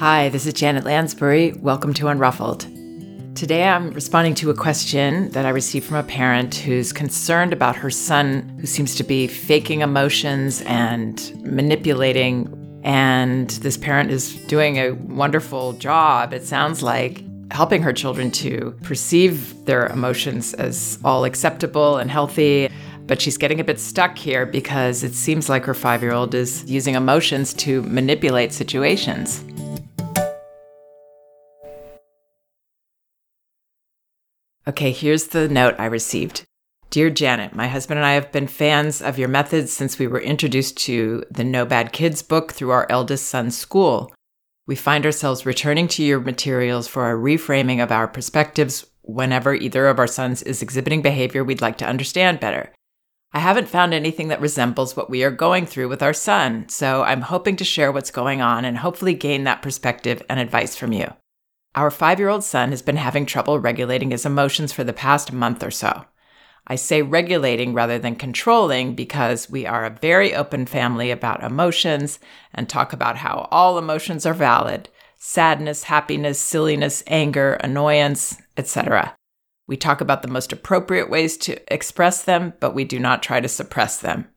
Hi, this is Janet Lansbury. Welcome to Unruffled. Today I'm responding to a question that I received from a parent who's concerned about her son who seems to be faking emotions and manipulating. And this parent is doing a wonderful job, it sounds like, helping her children to perceive their emotions as all acceptable and healthy. But she's getting a bit stuck here because it seems like her five year old is using emotions to manipulate situations. Okay, here's the note I received. Dear Janet, my husband and I have been fans of your methods since we were introduced to the No Bad Kids book through our eldest son's school. We find ourselves returning to your materials for a reframing of our perspectives whenever either of our sons is exhibiting behavior we'd like to understand better. I haven't found anything that resembles what we are going through with our son, so I'm hoping to share what's going on and hopefully gain that perspective and advice from you. Our five year old son has been having trouble regulating his emotions for the past month or so. I say regulating rather than controlling because we are a very open family about emotions and talk about how all emotions are valid sadness, happiness, silliness, anger, annoyance, etc. We talk about the most appropriate ways to express them, but we do not try to suppress them.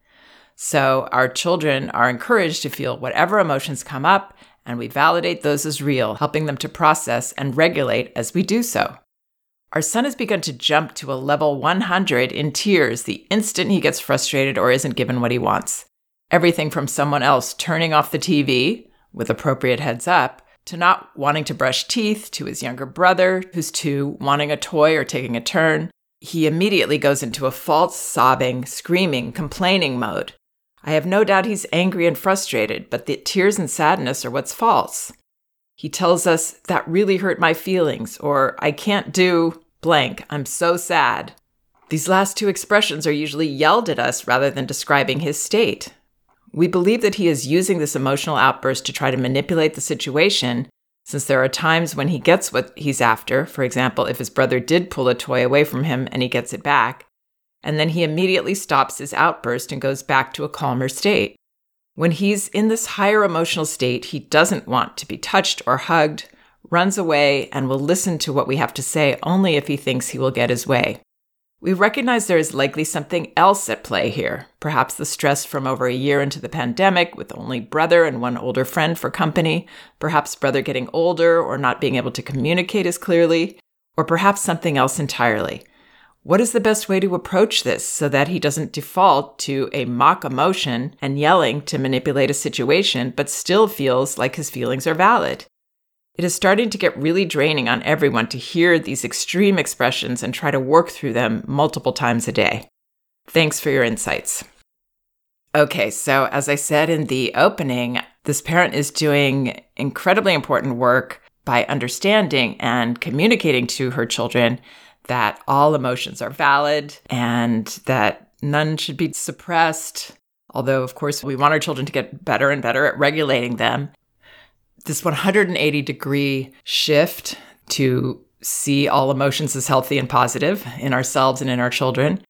So our children are encouraged to feel whatever emotions come up and we validate those as real, helping them to process and regulate as we do so. Our son has begun to jump to a level 100 in tears the instant he gets frustrated or isn't given what he wants. Everything from someone else turning off the TV, with appropriate heads up, to not wanting to brush teeth, to his younger brother, who's two, wanting a toy or taking a turn. He immediately goes into a false sobbing, screaming, complaining mode. I have no doubt he's angry and frustrated, but the tears and sadness are what's false. He tells us, That really hurt my feelings, or I can't do blank, I'm so sad. These last two expressions are usually yelled at us rather than describing his state. We believe that he is using this emotional outburst to try to manipulate the situation, since there are times when he gets what he's after. For example, if his brother did pull a toy away from him and he gets it back, and then he immediately stops his outburst and goes back to a calmer state. When he's in this higher emotional state, he doesn't want to be touched or hugged, runs away, and will listen to what we have to say only if he thinks he will get his way. We recognize there is likely something else at play here, perhaps the stress from over a year into the pandemic with only brother and one older friend for company, perhaps brother getting older or not being able to communicate as clearly, or perhaps something else entirely. What is the best way to approach this so that he doesn't default to a mock emotion and yelling to manipulate a situation, but still feels like his feelings are valid? It is starting to get really draining on everyone to hear these extreme expressions and try to work through them multiple times a day. Thanks for your insights. Okay, so as I said in the opening, this parent is doing incredibly important work by understanding and communicating to her children that all emotions are valid and that none should be suppressed. Although, of course, we want our children to get better and better at regulating them. This 180 degree shift to see all emotions as healthy and positive in ourselves and in our children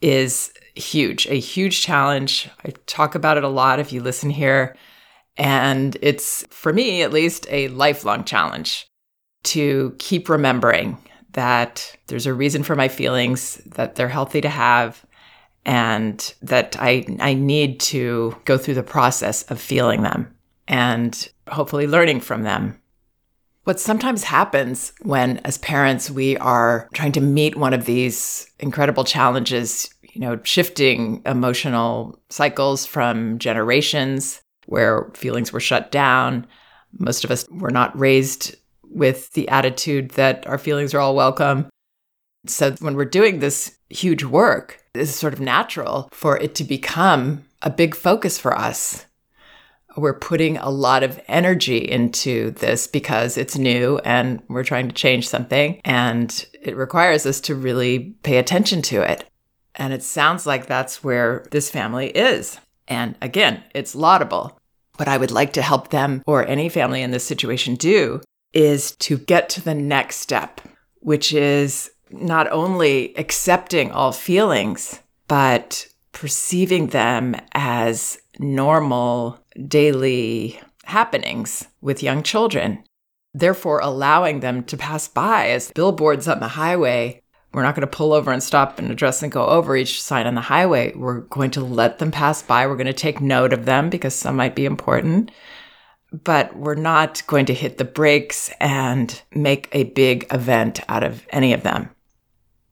is huge, a huge challenge. I talk about it a lot if you listen here. And it's, for me at least, a lifelong challenge to keep remembering that there's a reason for my feelings, that they're healthy to have, and that I, I need to go through the process of feeling them and hopefully learning from them. What sometimes happens when, as parents, we are trying to meet one of these incredible challenges, you know, shifting emotional cycles from generations where feelings were shut down. Most of us were not raised with the attitude that our feelings are all welcome. So when we're doing this huge work, it's sort of natural for it to become a big focus for us. We're putting a lot of energy into this because it's new and we're trying to change something. And it requires us to really pay attention to it. And it sounds like that's where this family is. And again, it's laudable. What I would like to help them or any family in this situation do is to get to the next step, which is not only accepting all feelings, but perceiving them as normal, daily happenings with young children, therefore allowing them to pass by as billboards on the highway. We're not going to pull over and stop and address and go over each sign on the highway. We're going to let them pass by. We're going to take note of them because some might be important but we're not going to hit the brakes and make a big event out of any of them.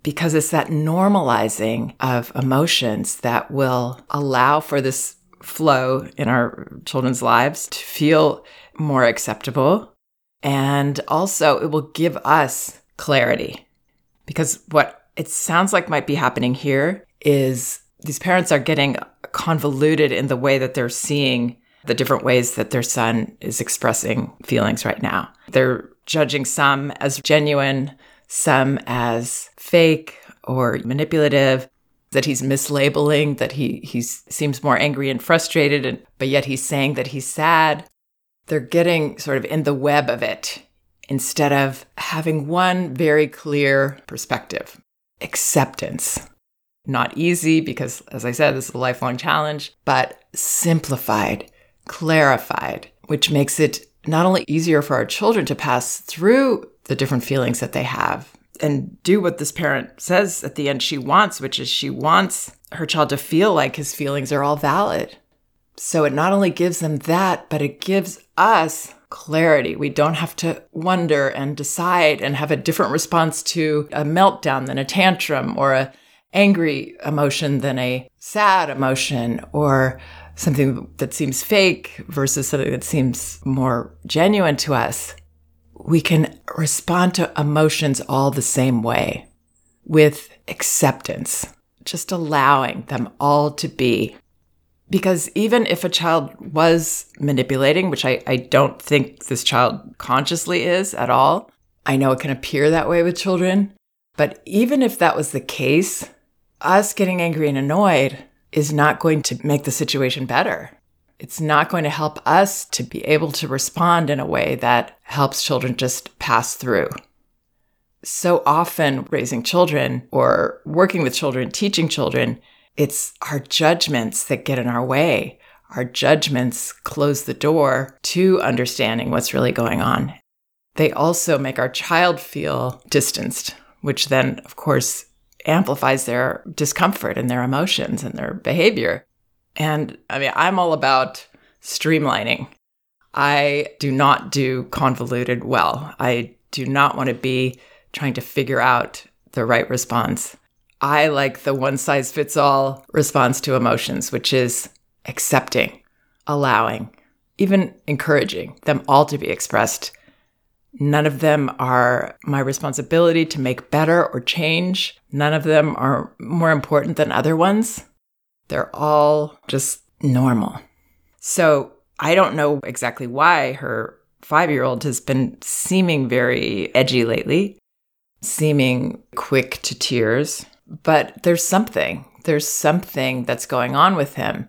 Because it's that normalizing of emotions that will allow for this flow in our children's lives to feel more acceptable. And also, it will give us clarity. Because what it sounds like might be happening here is these parents are getting convoluted in the way that they're seeing the different ways that their son is expressing feelings right now. They're judging some as genuine, some as fake or manipulative, that he's mislabeling, that he, he seems more angry and frustrated, and, but yet he's saying that he's sad. They're getting sort of in the web of it instead of having one very clear perspective acceptance. Not easy because, as I said, this is a lifelong challenge, but simplified clarified, which makes it not only easier for our children to pass through the different feelings that they have and do what this parent says at the end she wants, which is she wants her child to feel like his feelings are all valid. So it not only gives them that, but it gives us clarity. We don't have to wonder and decide and have a different response to a meltdown than a tantrum or a angry emotion than a sad emotion or something that seems fake versus something that seems more genuine to us, we can respond to emotions all the same way with acceptance, just allowing them all to be. Because even if a child was manipulating, which I, I don't think this child consciously is at all, I know it can appear that way with children. But even if that was the case, us getting angry and annoyed is not going to make the situation better. It's not going to help us to be able to respond in a way that helps children just pass through. So often, raising children or working with children, teaching children, it's our judgments that get in our way. Our judgments close the door to understanding what's really going on. They also make our child feel distanced, which then, of course, amplifies their discomfort and their emotions and their behavior. And I mean, I'm all about streamlining. I do not do convoluted well. I do not want to be trying to figure out the right response. I like the one size fits all response to emotions, which is accepting, allowing, even encouraging them all to be expressed None of them are my responsibility to make better or change. None of them are more important than other ones. They're all just normal. So I don't know exactly why her five year old has been seeming very edgy lately, seeming quick to tears, but there's something. There's something that's going on with him.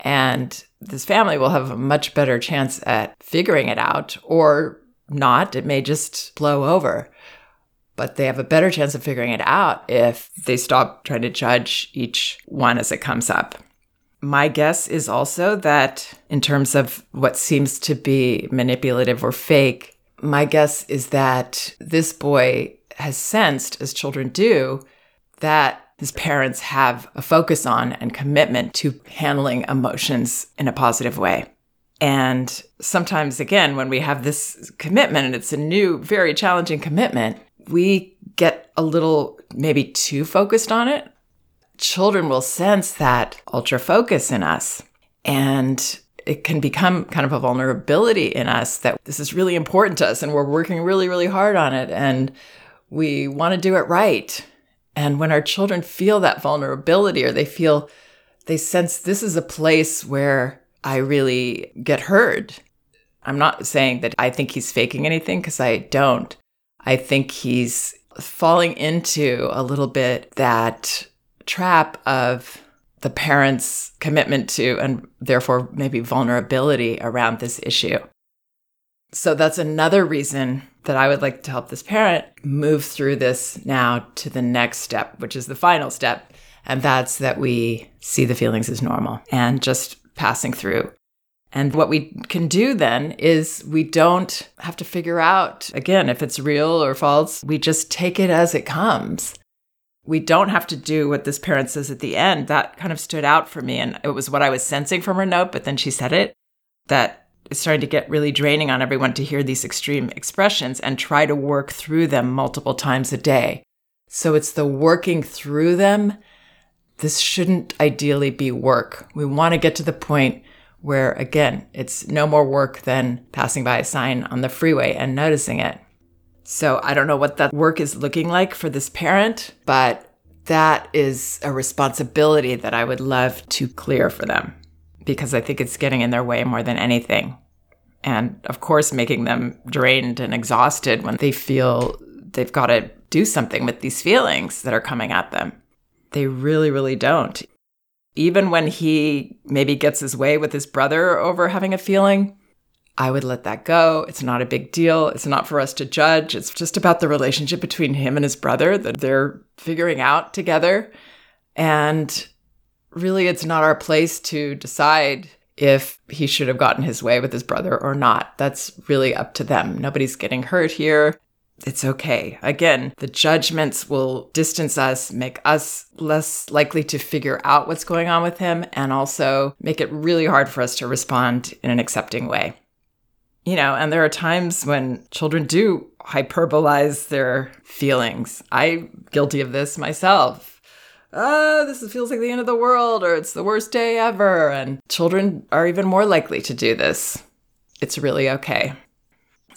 And this family will have a much better chance at figuring it out or not. It may just blow over. But they have a better chance of figuring it out if they stop trying to judge each one as it comes up. My guess is also that, in terms of what seems to be manipulative or fake, my guess is that this boy has sensed, as children do, that his parents have a focus on and commitment to handling emotions in a positive way. And sometimes, again, when we have this commitment and it's a new, very challenging commitment, we get a little maybe too focused on it. Children will sense that ultra focus in us. And it can become kind of a vulnerability in us that this is really important to us and we're working really, really hard on it and we want to do it right. And when our children feel that vulnerability or they feel, they sense this is a place where I really get heard. I'm not saying that I think he's faking anything because I don't. I think he's falling into a little bit that trap of the parents' commitment to and therefore maybe vulnerability around this issue. So that's another reason that I would like to help this parent move through this now to the next step, which is the final step. And that's that we see the feelings as normal and just passing through. And what we can do then is we don't have to figure out, again, if it's real or false. We just take it as it comes. We don't have to do what this parent says at the end. That kind of stood out for me. And it was what I was sensing from her note, but then she said it that it's starting to get really draining on everyone to hear these extreme expressions and try to work through them multiple times a day. So it's the working through them. This shouldn't ideally be work. We want to get to the point where, again, it's no more work than passing by a sign on the freeway and noticing it. So I don't know what that work is looking like for this parent, but that is a responsibility that I would love to clear for them because I think it's getting in their way more than anything. And of course, making them drained and exhausted when they feel they've got to do something with these feelings that are coming at them. They really, really don't even when he maybe gets his way with his brother over having a feeling, I would let that go. It's not a big deal. It's not for us to judge. It's just about the relationship between him and his brother that they're figuring out together. And really, it's not our place to decide if he should have gotten his way with his brother or not. That's really up to them. Nobody's getting hurt here it's okay. Again, the judgments will distance us, make us less likely to figure out what's going on with him, and also make it really hard for us to respond in an accepting way. You know, and there are times when children do hyperbolize their feelings. I'm guilty of this myself. Oh, this feels like the end of the world, or it's the worst day ever. And children are even more likely to do this. It's really okay.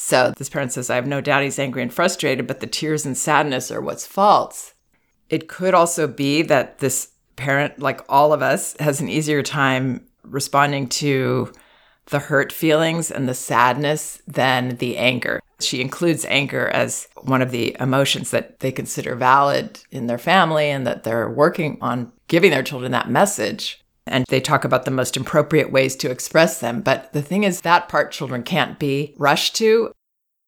So this parent says, I have no doubt he's angry and frustrated, but the tears and sadness are what's false. It could also be that this parent, like all of us, has an easier time responding to the hurt feelings and the sadness than the anger. She includes anger as one of the emotions that they consider valid in their family and that they're working on giving their children that message. And they talk about the most appropriate ways to express them. But the thing is, that part children can't be rushed to.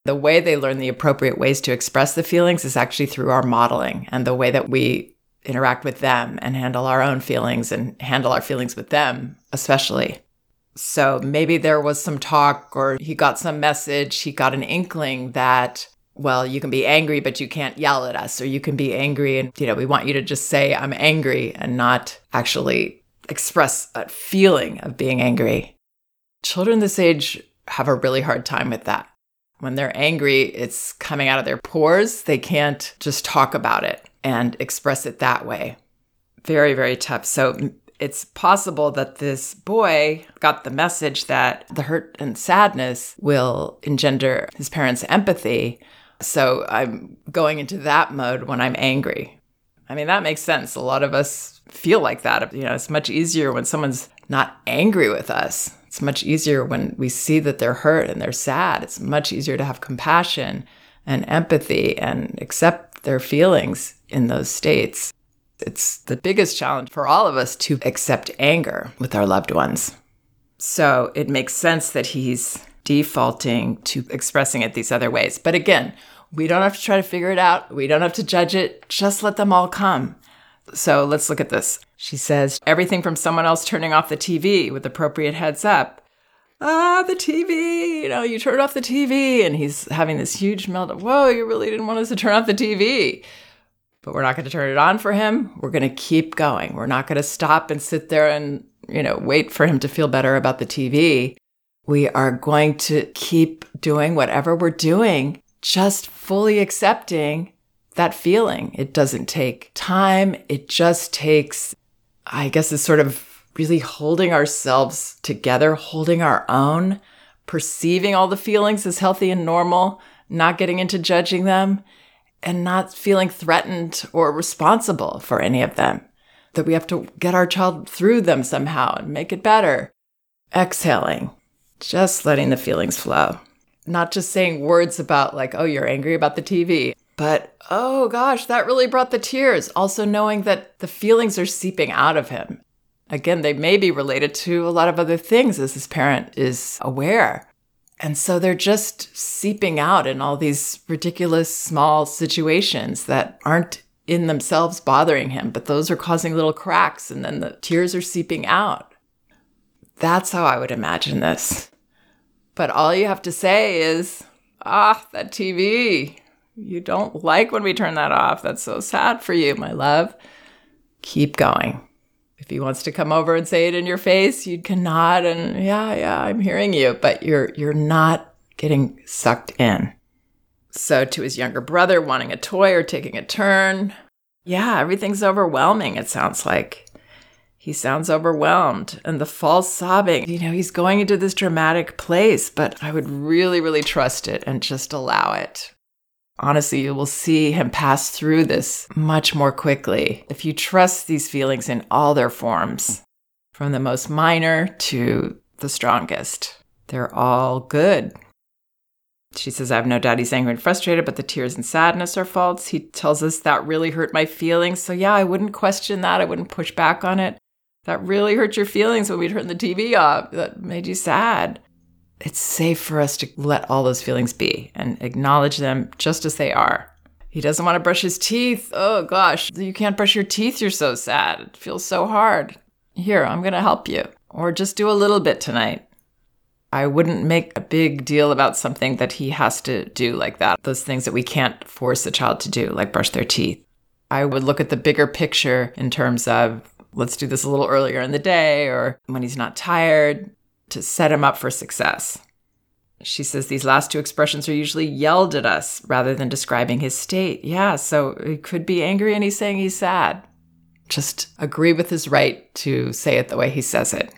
The way they learn the appropriate ways to express the feelings is actually through our modeling and the way that we interact with them and handle our own feelings and handle our feelings with them, especially. So maybe there was some talk or he got some message, he got an inkling that well, you can be angry, but you can't yell at us, or you can be angry and, you know, we want you to just say, I'm angry and not actually express a feeling of being angry. Children this age have a really hard time with that. When they're angry, it's coming out of their pores. They can't just talk about it and express it that way. Very, very tough. So it's possible that this boy got the message that the hurt and sadness will engender his parents' empathy. So I'm going into that mode when I'm angry. I mean, that makes sense. A lot of us feel like that. You know, it's much easier when someone's not angry with us. It's much easier when we see that they're hurt and they're sad. It's much easier to have compassion and empathy and accept their feelings in those states. It's the biggest challenge for all of us to accept anger with our loved ones. So it makes sense that he's defaulting to expressing it these other ways. But again, we don't have to try to figure it out. We don't have to judge it. Just let them all come. So let's look at this. She says everything from someone else turning off the TV with appropriate heads up. Ah, the TV, you know, you turn off the TV. And he's having this huge meltdown. Whoa, you really didn't want us to turn off the TV. But we're not going to turn it on for him. We're going to keep going. We're not going to stop and sit there and, you know, wait for him to feel better about the TV. We are going to keep doing whatever we're doing, just fully accepting that feeling. It doesn't take time. It just takes, I guess, is sort of really holding ourselves together, holding our own, perceiving all the feelings as healthy and normal, not getting into judging them, and not feeling threatened or responsible for any of them. That we have to get our child through them somehow and make it better. Exhaling, just letting the feelings flow. Not just saying words about, like, oh, you're angry about the TV. But oh gosh, that really brought the tears. Also, knowing that the feelings are seeping out of him. Again, they may be related to a lot of other things as his parent is aware. And so they're just seeping out in all these ridiculous small situations that aren't in themselves bothering him, but those are causing little cracks and then the tears are seeping out. That's how I would imagine this. But all you have to say is, ah, that TV. You don't like when we turn that off. That's so sad for you, my love. Keep going. If he wants to come over and say it in your face, you can nod and yeah, yeah, I'm hearing you, but you're you're not getting sucked in. So to his younger brother wanting a toy or taking a turn, yeah, everything's overwhelming, it sounds like. He sounds overwhelmed and the false sobbing. You know, he's going into this dramatic place, but I would really, really trust it and just allow it. Honestly, you will see him pass through this much more quickly if you trust these feelings in all their forms, from the most minor to the strongest. They're all good. She says, I have no doubt he's angry and frustrated, but the tears and sadness are false. He tells us that really hurt my feelings. So, yeah, I wouldn't question that. I wouldn't push back on it that really hurt your feelings when we turned the TV off, that made you sad. It's safe for us to let all those feelings be and acknowledge them just as they are. He doesn't want to brush his teeth. Oh gosh, you can't brush your teeth. You're so sad. It feels so hard. Here, I'm going to help you. Or just do a little bit tonight. I wouldn't make a big deal about something that he has to do like that. Those things that we can't force a child to do, like brush their teeth. I would look at the bigger picture in terms of let's do this a little earlier in the day or when he's not tired to set him up for success. She says these last two expressions are usually yelled at us rather than describing his state. Yeah, so he could be angry and he's saying he's sad. Just agree with his right to say it the way he says it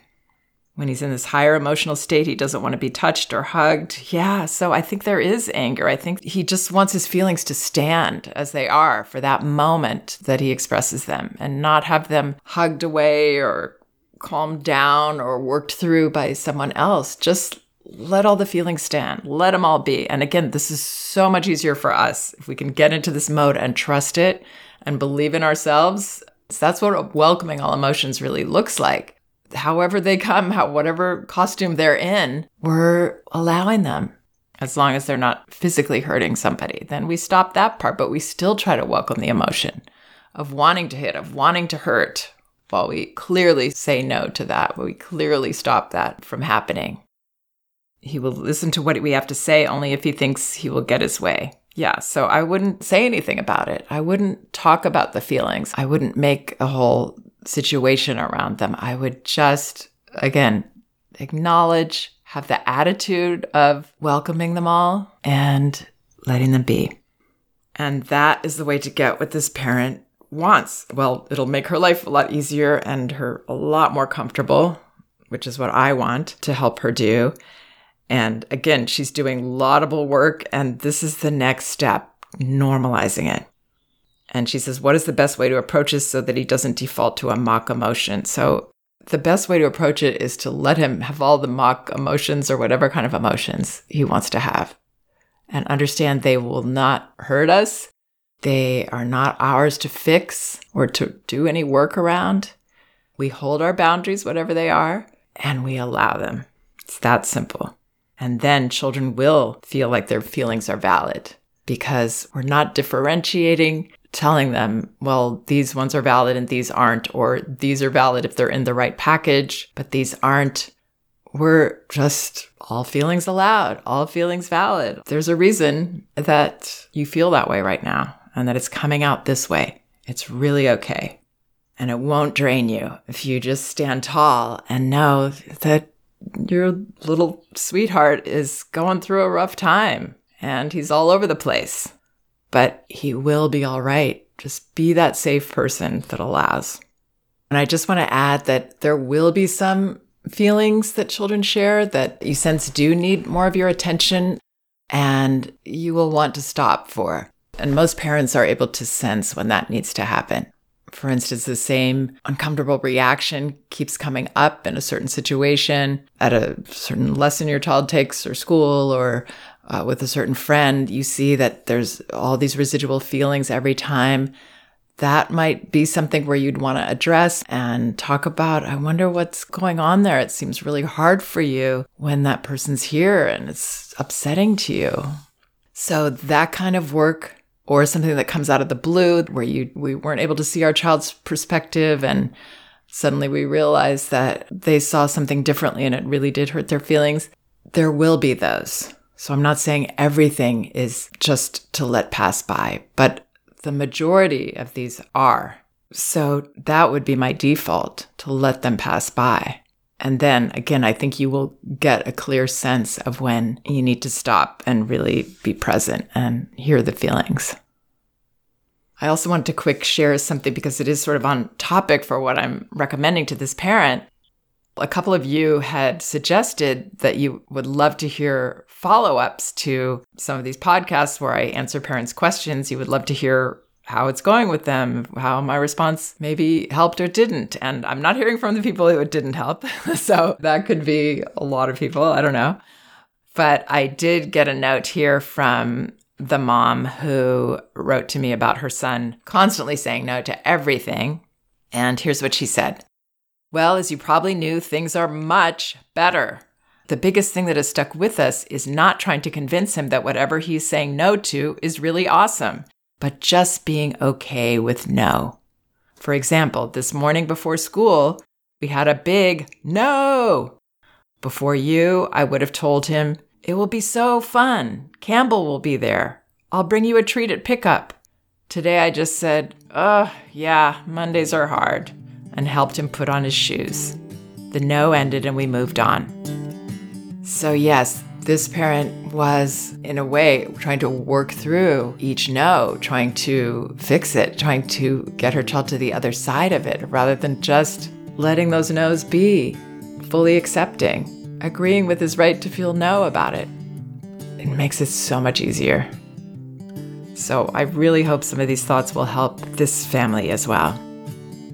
when he's in this higher emotional state, he doesn't want to be touched or hugged. Yeah, so I think there is anger. I think he just wants his feelings to stand as they are for that moment that he expresses them and not have them hugged away or calmed down or worked through by someone else. Just let all the feelings stand, let them all be. And again, this is so much easier for us if we can get into this mode and trust it and believe in ourselves. that's what welcoming all emotions really looks like however they come, how, whatever costume they're in, we're allowing them as long as they're not physically hurting somebody. Then we stop that part, but we still try to welcome the emotion of wanting to hit, of wanting to hurt, while we clearly say no to that. We clearly stop that from happening. He will listen to what we have to say only if he thinks he will get his way. Yeah, so I wouldn't say anything about it. I wouldn't talk about the feelings. I wouldn't make a whole situation around them. I would just, again, acknowledge, have the attitude of welcoming them all and letting them be. And that is the way to get with this parent wants. Well, it'll make her life a lot easier and her a lot more comfortable, which is what I want to help her do. And again, she's doing laudable work, and this is the next step normalizing it. And she says, What is the best way to approach this so that he doesn't default to a mock emotion? So, the best way to approach it is to let him have all the mock emotions or whatever kind of emotions he wants to have and understand they will not hurt us. They are not ours to fix or to do any work around. We hold our boundaries, whatever they are, and we allow them. It's that simple. And then children will feel like their feelings are valid because we're not differentiating telling them, well, these ones are valid and these aren't, or these are valid if they're in the right package, but these aren't. We're just all feelings allowed, all feelings valid. There's a reason that you feel that way right now and that it's coming out this way. It's really okay. And it won't drain you if you just stand tall and know that your little sweetheart is going through a rough time and he's all over the place but he will be all right. Just be that safe person that allows. And I just want to add that there will be some feelings that children share that you sense do need more of your attention and you will want to stop for. And most parents are able to sense when that needs to happen. For instance, the same uncomfortable reaction keeps coming up in a certain situation at a certain lesson your child takes or school or uh, with a certain friend, you see that there's all these residual feelings every time. That might be something where you'd want to address and talk about. I wonder what's going on there. It seems really hard for you when that person's here and it's upsetting to you. So, that kind of work or something that comes out of the blue where you we weren't able to see our child's perspective and suddenly we realize that they saw something differently and it really did hurt their feelings. There will be those. So I'm not saying everything is just to let pass by, but the majority of these are. So that would be my default to let them pass by. And then again, I think you will get a clear sense of when you need to stop and really be present and hear the feelings. I also want to quick share something because it is sort of on topic for what I'm recommending to this parent. A couple of you had suggested that you would love to hear follow ups to some of these podcasts where I answer parents' questions. You would love to hear how it's going with them, how my response maybe helped or didn't. And I'm not hearing from the people who it didn't help. so that could be a lot of people. I don't know. But I did get a note here from the mom who wrote to me about her son constantly saying no to everything. And here's what she said Well, as you probably knew, things are much better. The biggest thing that has stuck with us is not trying to convince him that whatever he's saying no to is really awesome but just being okay with no. For example, this morning before school, we had a big no. Before you, I would have told him, It will be so fun. Campbell will be there. I'll bring you a treat at pickup. Today I just said, Oh, yeah, Mondays are hard, and helped him put on his shoes. The no ended and we moved on. So, yes, this parent was, in a way, trying to work through each no, trying to fix it, trying to get her child to the other side of it, rather than just letting those no's be, fully accepting, agreeing with his right to feel no about it. It makes it so much easier. So I really hope some of these thoughts will help this family as well.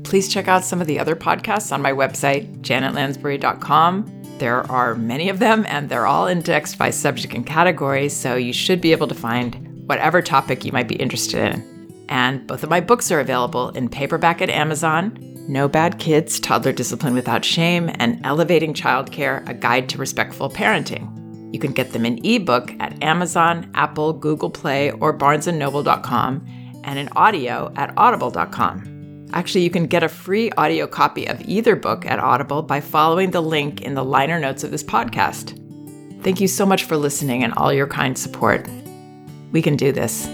Please check out some of the other podcasts on my website, janetlansbury.com there are many of them, and they're all indexed by subject and category, so you should be able to find whatever topic you might be interested in. And both of my books are available in paperback at Amazon No Bad Kids Toddler Discipline Without Shame, and Elevating Childcare A Guide to Respectful Parenting. You can get them in ebook at Amazon, Apple, Google Play, or barnesandnoble.com, and in audio at audible.com. Actually, you can get a free audio copy of either book at Audible by following the link in the liner notes of this podcast. Thank you so much for listening and all your kind support. We can do this.